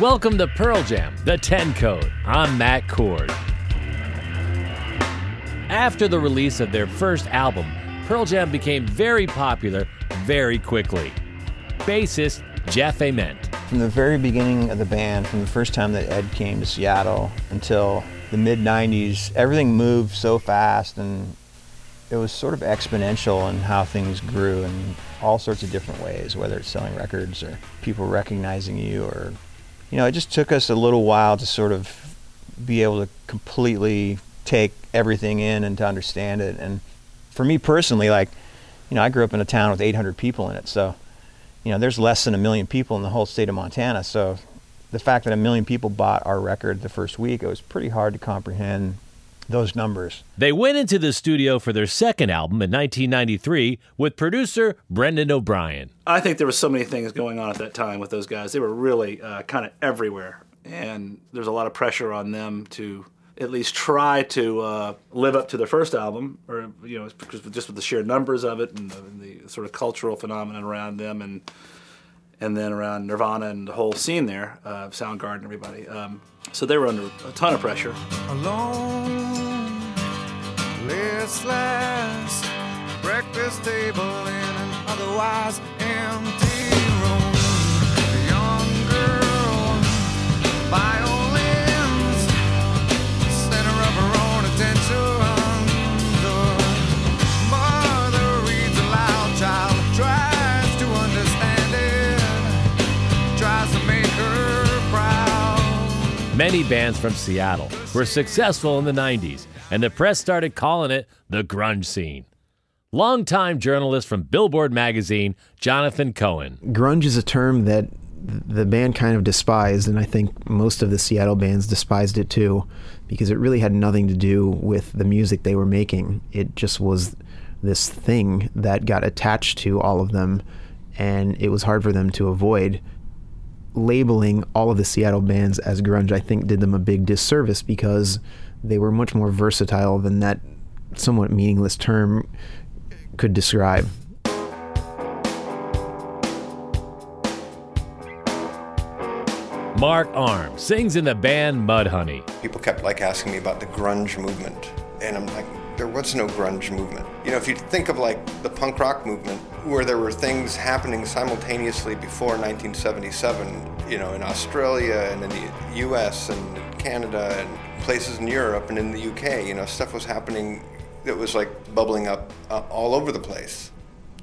Welcome to Pearl Jam, the 10 Code. I'm Matt Cord. After the release of their first album, Pearl Jam became very popular very quickly. Bassist Jeff Ament. From the very beginning of the band, from the first time that Ed came to Seattle until the mid 90s, everything moved so fast and it was sort of exponential in how things grew in all sorts of different ways, whether it's selling records or people recognizing you or, you know, it just took us a little while to sort of be able to completely take everything in and to understand it. And for me personally, like, you know, I grew up in a town with 800 people in it, so, you know, there's less than a million people in the whole state of Montana. So the fact that a million people bought our record the first week, it was pretty hard to comprehend those numbers. They went into the studio for their second album in 1993 with producer Brendan O'Brien. I think there was so many things going on at that time with those guys. They were really uh, kind of everywhere, and there's a lot of pressure on them to at least try to uh, live up to their first album, or you know, because just with the sheer numbers of it and the, and the sort of cultural phenomenon around them, and and then around Nirvana and the whole scene there, uh, Soundgarden, everybody. Um, so they were under a ton of pressure. Alone, breakfast table in an otherwise empty room. A young girl, violins, center of her own attention. The mother reads aloud, child tries to understand it, tries to make her proud. Many bands from Seattle were successful in the 90s, and the press started calling it the grunge scene. Longtime journalist from Billboard magazine, Jonathan Cohen. grunge is a term that the band kind of despised, and I think most of the Seattle bands despised it too, because it really had nothing to do with the music they were making. It just was this thing that got attached to all of them, and it was hard for them to avoid. Labeling all of the Seattle bands as grunge, I think, did them a big disservice because they were much more versatile than that somewhat meaningless term could describe. Mark Arm sings in the band Mudhoney. people kept like asking me about the grunge movement and i'm like there was no grunge movement you know if you think of like the punk rock movement where there were things happening simultaneously before 1977 you know in australia and in the us and canada and places in europe and in the uk you know stuff was happening that was like bubbling up uh, all over the place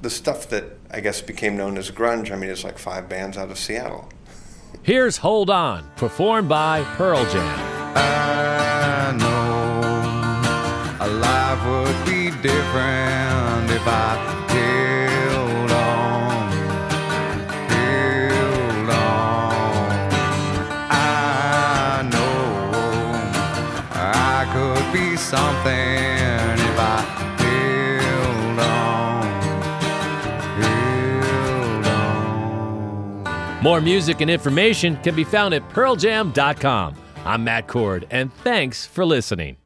the stuff that i guess became known as grunge i mean it's like five bands out of seattle Here's Hold On, performed by Pearl Jam. I know a life would be different if I something if I held on, held on. More music and information can be found at pearljam.com. I'm Matt Cord, and thanks for listening.